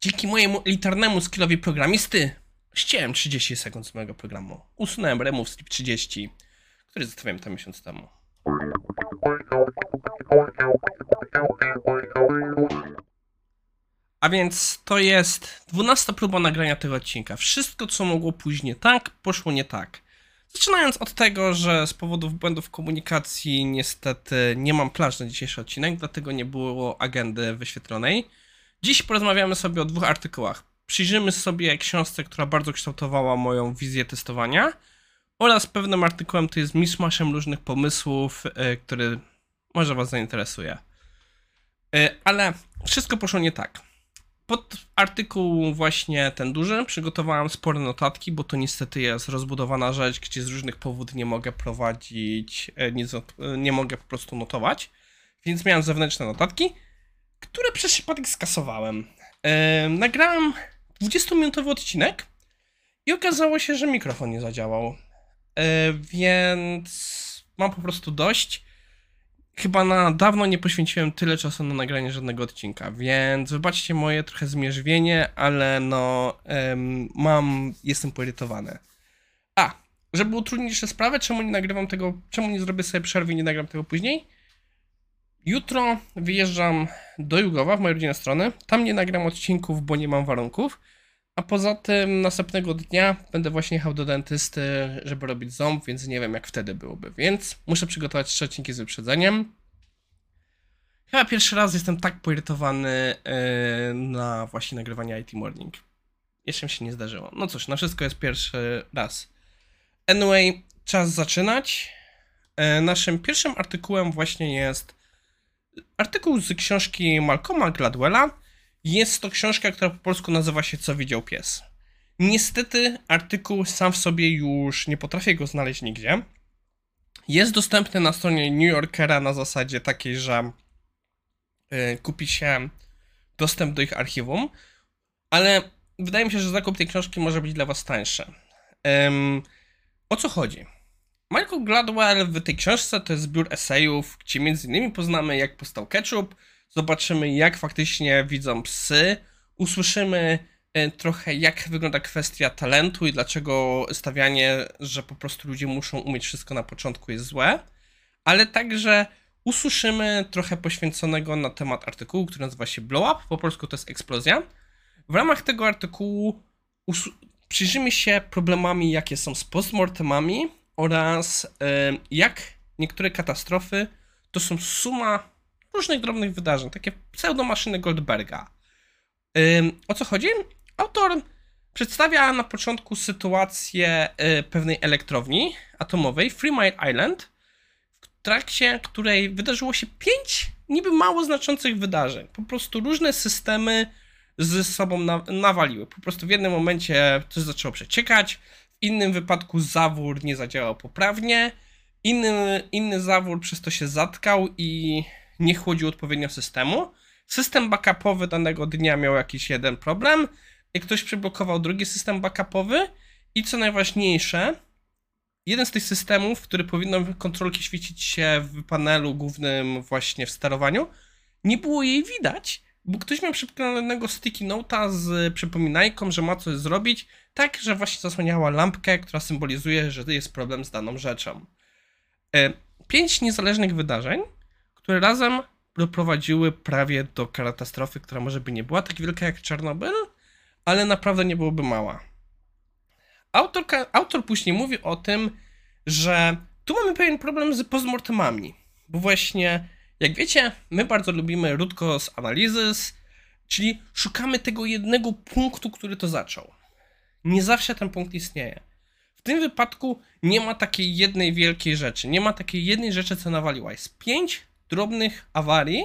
Dzięki mojemu elitarnemu skillowi programisty ścięłem 30 sekund z mojego programu. Usunąłem remove sleep 30, który zostawiłem tam miesiąc temu. A więc to jest 12 próba nagrania tego odcinka. Wszystko, co mogło pójść nie tak, poszło nie tak. Zaczynając od tego, że z powodów błędów komunikacji niestety nie mam plaż na dzisiejszy odcinek, dlatego nie było agendy wyświetlonej. Dziś porozmawiamy sobie o dwóch artykułach. Przyjrzymy sobie książce, która bardzo kształtowała moją wizję testowania oraz pewnym artykułem, to jest miszmaszem różnych pomysłów, yy, który może Was zainteresuje. Yy, ale wszystko poszło nie tak. Pod artykuł właśnie ten duży przygotowałem spore notatki, bo to niestety jest rozbudowana rzecz, gdzie z różnych powodów nie mogę prowadzić, nie, nie mogę po prostu notować. Więc miałem zewnętrzne notatki, które przez przypadek skasowałem. Yy, nagrałem 20-minutowy odcinek i okazało się, że mikrofon nie zadziałał. Yy, więc mam po prostu dość chyba na dawno nie poświęciłem tyle czasu na nagranie żadnego odcinka, więc wybaczcie moje trochę zmierzwienie, ale no mam, jestem poirytowany. A, żeby utrudnić jeszcze sprawę, czemu nie nagrywam tego, czemu nie zrobię sobie przerwy i nie nagram tego później? Jutro wyjeżdżam do Jugowa, w mojej rodzinnej strony. Tam nie nagram odcinków, bo nie mam warunków. A poza tym następnego dnia będę właśnie jechał do dentysty, żeby robić ząb, więc nie wiem jak wtedy byłoby. Więc muszę przygotować trzy odcinki z wyprzedzeniem. Chyba pierwszy raz jestem tak poirytowany yy, na właśnie nagrywanie IT Morning. Jeszcze mi się nie zdarzyło. No cóż, na wszystko jest pierwszy raz. Anyway, czas zaczynać. Yy, naszym pierwszym artykułem właśnie jest artykuł z książki Malcolma Gladwella jest to książka, która po polsku nazywa się Co widział pies. Niestety artykuł sam w sobie już nie potrafię go znaleźć nigdzie. Jest dostępny na stronie New Yorkera na zasadzie takiej, że yy, kupi się dostęp do ich archiwum, ale wydaje mi się, że zakup tej książki może być dla Was tańszy. O co chodzi? Michael Gladwell w tej książce to jest zbiór esejów, gdzie między innymi poznamy jak powstał ketchup, zobaczymy jak faktycznie widzą psy, usłyszymy e, trochę jak wygląda kwestia talentu i dlaczego stawianie, że po prostu ludzie muszą umieć wszystko na początku jest złe, ale także usłyszymy trochę poświęconego na temat artykułu, który nazywa się Blow Up, po polsku to jest eksplozja. W ramach tego artykułu przyjrzymy się problemami, jakie są z postmortemami oraz jak niektóre katastrofy to są suma różnych drobnych wydarzeń, takie pseudomaszyny Goldberga. O co chodzi? Autor przedstawia na początku sytuację y, pewnej elektrowni atomowej, Free Mile Island, w trakcie której wydarzyło się pięć niby mało znaczących wydarzeń. Po prostu różne systemy ze sobą na, nawaliły. Po prostu w jednym momencie coś zaczęło przeciekać, w innym wypadku zawór nie zadziałał poprawnie, inny, inny zawór przez to się zatkał i nie chłodził odpowiednio systemu. System backupowy danego dnia miał jakiś jeden problem i ktoś przyblokował drugi system backupowy i co najważniejsze, jeden z tych systemów, który powinno kontrolki świecić się w panelu głównym właśnie w sterowaniu, nie było jej widać, bo ktoś miał przypomnianego sticky note'a z przypominajką, że ma coś zrobić, tak, że właśnie zasłaniała lampkę, która symbolizuje, że jest problem z daną rzeczą. E, pięć niezależnych wydarzeń które razem doprowadziły prawie do katastrofy, która może by nie była tak wielka jak Czarnobyl, ale naprawdę nie byłoby mała. Autorka, autor później mówi o tym, że tu mamy pewien problem z postmortemami, bo właśnie, jak wiecie, my bardzo lubimy root cause analysis, czyli szukamy tego jednego punktu, który to zaczął. Nie zawsze ten punkt istnieje. W tym wypadku nie ma takiej jednej wielkiej rzeczy, nie ma takiej jednej rzeczy, co nawaliła. Jest pięć drobnych awarii,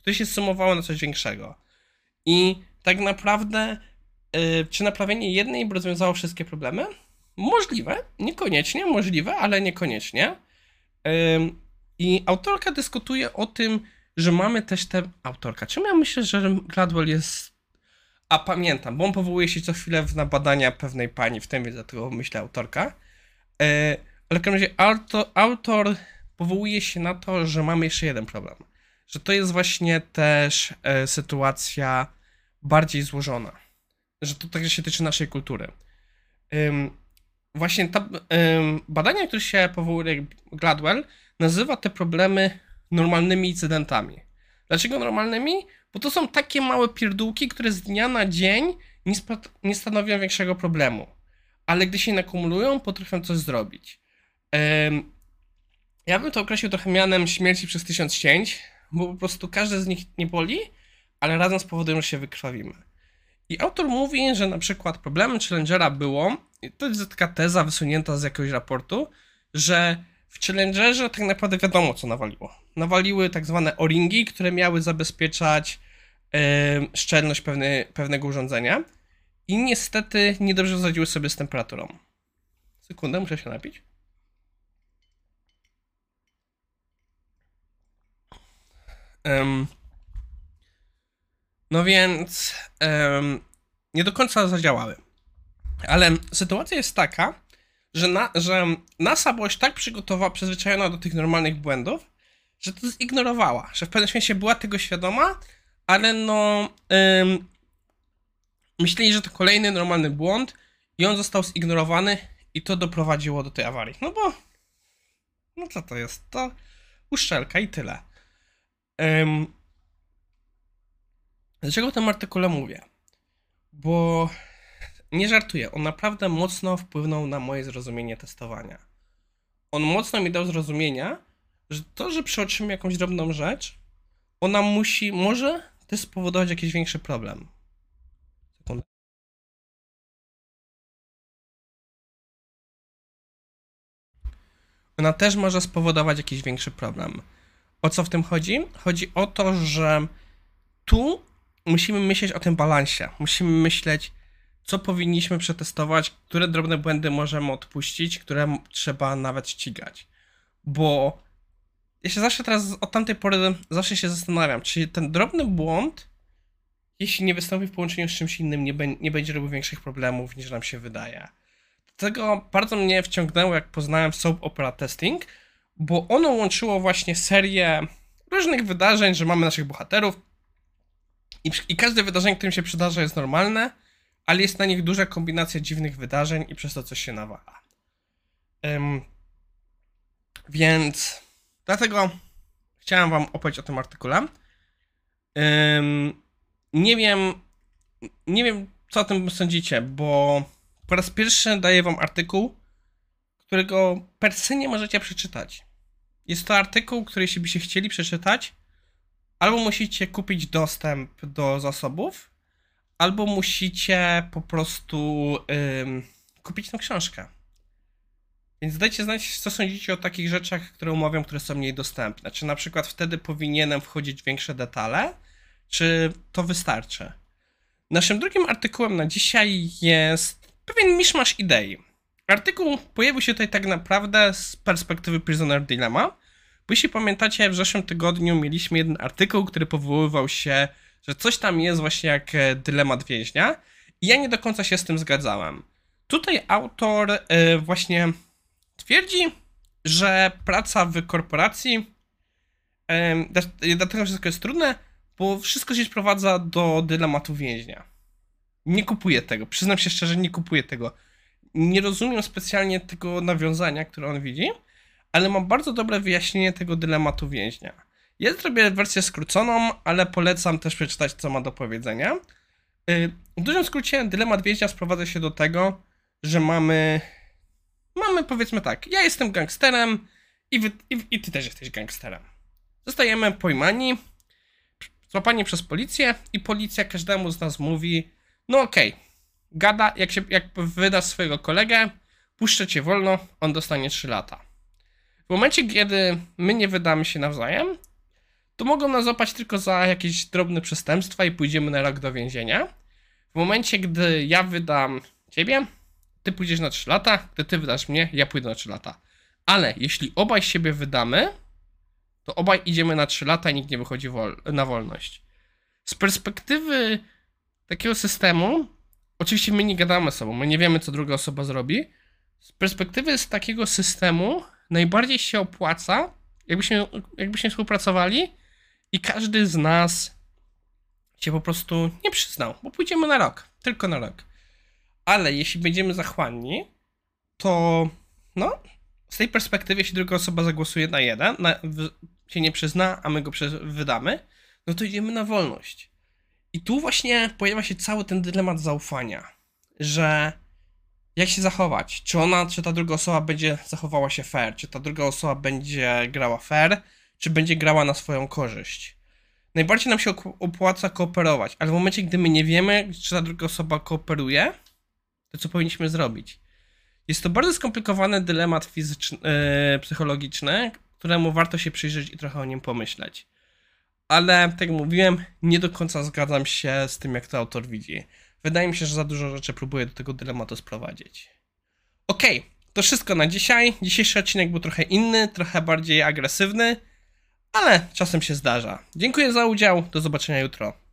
które się sumowały na coś większego. I tak naprawdę, yy, czy naprawienie jednej rozwiązało wszystkie problemy? Możliwe, niekoniecznie, możliwe, ale niekoniecznie. Yy, I autorka dyskutuje o tym, że mamy też te. Autorka. Czemu ja myślę, że Gladwell jest. A pamiętam, bo on powołuje się co chwilę na badania pewnej pani, w tym więc dlatego myślę autorka. Yy, ale w każdym razie autor, autor powołuje się na to, że mamy jeszcze jeden problem. Że to jest właśnie też e, sytuacja bardziej złożona. Że to także się tyczy naszej kultury. Ym, właśnie ta, ym, badania, które się powołuje Gladwell, nazywa te problemy normalnymi incydentami. Dlaczego normalnymi? Bo to są takie małe pierdółki, które z dnia na dzień nie, nie stanowią większego problemu. Ale gdy się nakumulują, potrafią coś zrobić. Ja bym to określił trochę mianem śmierci przez tysiąc cięć, bo po prostu każde z nich nie boli, ale razem spowodują, że się wykrwawimy. I autor mówi, że na przykład problemem Challengera było, to jest taka teza wysunięta z jakiegoś raportu, że w Challengerze tak naprawdę wiadomo, co nawaliło. Nawaliły tak zwane o-ringi, które miały zabezpieczać yy, szczelność pewne, pewnego urządzenia i niestety niedobrze radziły sobie z temperaturą. Sekundę, muszę się napić. Um, no więc um, nie do końca zadziałały. Ale sytuacja jest taka, że, na, że NASA była już tak przygotowana, przyzwyczajona do tych normalnych błędów, że to zignorowała, że w pewnym sensie była tego świadoma, ale no um, myśleli, że to kolejny normalny błąd i on został zignorowany i to doprowadziło do tej awarii. No bo no co to jest? To uszczelka i tyle. Um, dlaczego o tym artykule mówię? Bo nie żartuję, on naprawdę mocno wpłynął na moje zrozumienie testowania. On mocno mi dał zrozumienia, że to, że przeoczymy jakąś drobną rzecz, ona musi, może też spowodować jakiś większy problem. Ona też może spowodować jakiś większy problem. O co w tym chodzi? Chodzi o to, że tu musimy myśleć o tym balansie. Musimy myśleć, co powinniśmy przetestować, które drobne błędy możemy odpuścić, które trzeba nawet ścigać. Bo ja się zawsze teraz od tamtej pory zawsze się zastanawiam, czy ten drobny błąd, jeśli nie wystąpi w połączeniu z czymś innym, nie, be, nie będzie robił większych problemów niż nam się wydaje. Dlatego bardzo mnie wciągnęło, jak poznałem soap opera testing, bo ono łączyło właśnie serię różnych wydarzeń, że mamy naszych bohaterów i, i każde wydarzenie, którym się przydarza jest normalne, ale jest na nich duża kombinacja dziwnych wydarzeń i przez to coś się nawala. Um, więc dlatego chciałem wam opowiedzieć o tym artykule. Um, nie wiem, nie wiem, co o tym sądzicie, bo po raz pierwszy daję wam artykuł, którego per se nie możecie przeczytać. Jest to artykuł, który jeśli byście chcieli przeczytać, albo musicie kupić dostęp do zasobów, albo musicie po prostu kupić tą książkę. Więc dajcie znać, co sądzicie o takich rzeczach, które omawiam, które są mniej dostępne. Czy na przykład wtedy powinienem wchodzić w większe detale, czy to wystarczy? Naszym drugim artykułem na dzisiaj jest pewien miszmasz idei. Artykuł pojawił się tutaj tak naprawdę z perspektywy Prisoner Dilemma, bo jeśli pamiętacie, w zeszłym tygodniu mieliśmy jeden artykuł, który powoływał się, że coś tam jest właśnie jak e, dylemat więźnia i ja nie do końca się z tym zgadzałem. Tutaj autor e, właśnie twierdzi, że praca w korporacji, dlatego wszystko jest trudne, bo wszystko się sprowadza do dylematu więźnia. Nie kupuję tego, przyznam się szczerze, nie kupuję tego nie rozumiem specjalnie tego nawiązania, które on widzi, ale mam bardzo dobre wyjaśnienie tego dylematu więźnia. Ja zrobię wersję skróconą, ale polecam też przeczytać, co ma do powiedzenia. Y, w dużym skrócie, dylemat więźnia sprowadza się do tego, że mamy. Mamy powiedzmy tak, ja jestem gangsterem i, wy, i, i ty też jesteś gangsterem. Zostajemy pojmani, złapani przez policję i policja każdemu z nas mówi: No okej, okay, gada, jak, się, jak wyda swojego kolegę, puszczę cię wolno, on dostanie 3 lata. W momencie, kiedy my nie wydamy się nawzajem, to mogą nas złapać tylko za jakieś drobne przestępstwa i pójdziemy na rok do więzienia. W momencie, gdy ja wydam ciebie, ty pójdziesz na 3 lata, gdy ty wydasz mnie, ja pójdę na 3 lata. Ale jeśli obaj siebie wydamy, to obaj idziemy na 3 lata i nikt nie wychodzi wol na wolność. Z perspektywy takiego systemu, Oczywiście my nie gadamy sobą, my nie wiemy, co druga osoba zrobi. Z perspektywy z takiego systemu najbardziej się opłaca, jakbyśmy, jakbyśmy współpracowali i każdy z nas się po prostu nie przyznał, bo pójdziemy na rok, tylko na rok. Ale jeśli będziemy zachłanni, to no, z tej perspektywy, jeśli druga osoba zagłosuje na jeden, na, w, się nie przyzna, a my go przez, wydamy, no to idziemy na wolność. I tu właśnie pojawia się cały ten dylemat zaufania, że jak się zachować? Czy ona, czy ta druga osoba będzie zachowała się fair? Czy ta druga osoba będzie grała fair? Czy będzie grała na swoją korzyść? Najbardziej nam się opłaca kooperować, ale w momencie, gdy my nie wiemy, czy ta druga osoba kooperuje, to co powinniśmy zrobić? Jest to bardzo skomplikowany dylemat fizyczny, yy, psychologiczny, któremu warto się przyjrzeć i trochę o nim pomyśleć. Ale, tak jak mówiłem, nie do końca zgadzam się z tym, jak to autor widzi. Wydaje mi się, że za dużo rzeczy próbuje do tego dylematu sprowadzić. Okej, okay, to wszystko na dzisiaj. Dzisiejszy odcinek był trochę inny, trochę bardziej agresywny, ale czasem się zdarza. Dziękuję za udział, do zobaczenia jutro.